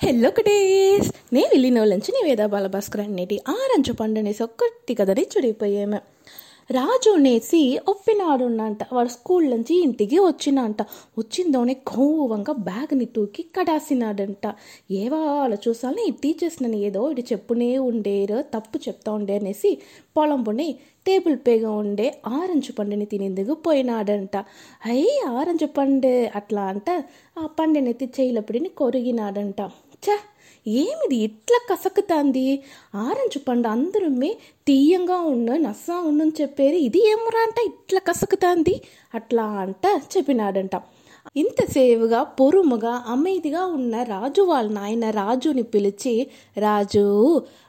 Hello కడేస్ నే వెళ్ళినోళ్ళంచి నీ వేద బాలభాస్కర్ అనేటి ఆరంచు పండునేసి ఒక్కటి కదరి చుడిపోయాము. రాజు నేసి ఒప్పినాడున్నంట వాడు స్కూల్ నుంచి ఇంటికి వచ్చినంట. వచ్చిందోనే కోవంగా బ్యాగ్ని తూకి కడాసినాడంట. ఏ చూసాలని ఈ టీచర్స్ నన్ను ఏదో ఇటు చెప్పునే ఉండేరు తప్పు చెప్తా ఉండే అనేసి పొలం పొని టేబుల్ పేగా ఉండే ఆరెంజ్ పండుని తినేందుకు పోయినాడంట. అయ్యి ఆరెంజ్ పండు అట్లా అంట. ఆ పండుని ఎత్తి చేయలపడిని కొరిగినాడంట. ఛ ఏమిది ఇట్లా కసకుతాంది? ఆరెంజ్ పండు అందరమే తీయంగా ఉండు నస్సా ఉండని చెప్పారు ఇది ఏమరా అంట ఇట్లా కసకుతాంది? అట్లా అంట చెప్పినాడంట. ఇంతసేవుగా పొరుముగా అమ్మేదిగా ఉన్న రాజు వాళ్ళ నాయన రాజుని పిలిచి రాజు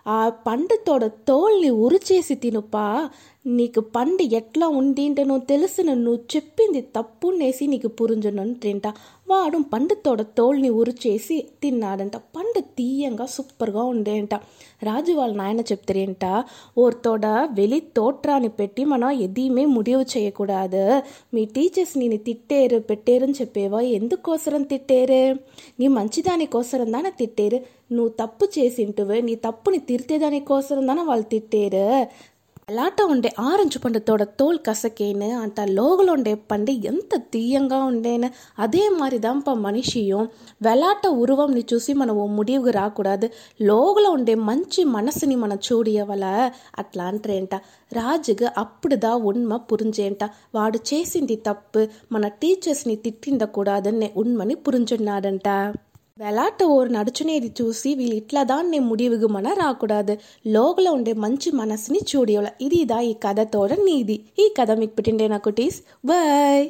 ఆ పండు తోడ తోల్ని ఉరిచేసి తినుపా. నీకు పండు ఎట్లా ఉండింటే నువ్వు తెలిసిన నువ్వు చెప్పింది తప్పునేసి నీకు పురుంజనంటేంట వాడు పండుతోడ తోల్ని ఉరిచేసి తిన్నాడంట. పండు తీయంగా సూపర్గా ఉండేంట రాజు వాళ్ళ నాయన చెప్తారేంట? ఓర్తోడ వెళ్ళి తోట్రాని పెట్టి మనం ఎదీమే ముడివు చేయకూడదు. మీ టీచర్స్ నేను తిట్టేరు పెట్టేరు అని చెప్పేవా? ఎందుకోసరం తిట్టేరు? నీ మంచిదాని కోసరం దాన తిట్టేరు. నువ్వు తప్పు చేసింటువే నీ తప్పుని తిరితేదాని కోసరం దాన వాళ్ళు తిట్టేరు. ఎలాట ఉండే ఆరెంజ్ పండుతోడ తోల్ కసకేను అంట లోగలు ఉండే పండు ఎంత తీయంగా ఉండేను అదే மாதிரி தான்ப்பா மனுஷியும் வெளாட்ட உருவம்னு చూసి మనం ముడివుకు రాకూడదు. లోగలో ఉండే మంచి మనసుని మనం చూడియవల. అట్లా అంటారేంట రాజుకు అప్పుడుదా ఉన్మ పురింజేంట? వాడు చేసింది తప్పు మన టీచర్స్ని తిట్టిందకూడదనే ఉన్మని పురించున్నాడంట వెలాట ఓరు నడుచునేది చూసి వీళ్ళు ఇట్లా దాన్ని ముడివుగు మన రాకూడదు లోగల ఉండే మంచి మనసుని చూడియోల ఇది ఇదా ఈ కథతోడ నీది ఈ కథ మీకు పెట్టిండే నా కుటీస్ బాయ్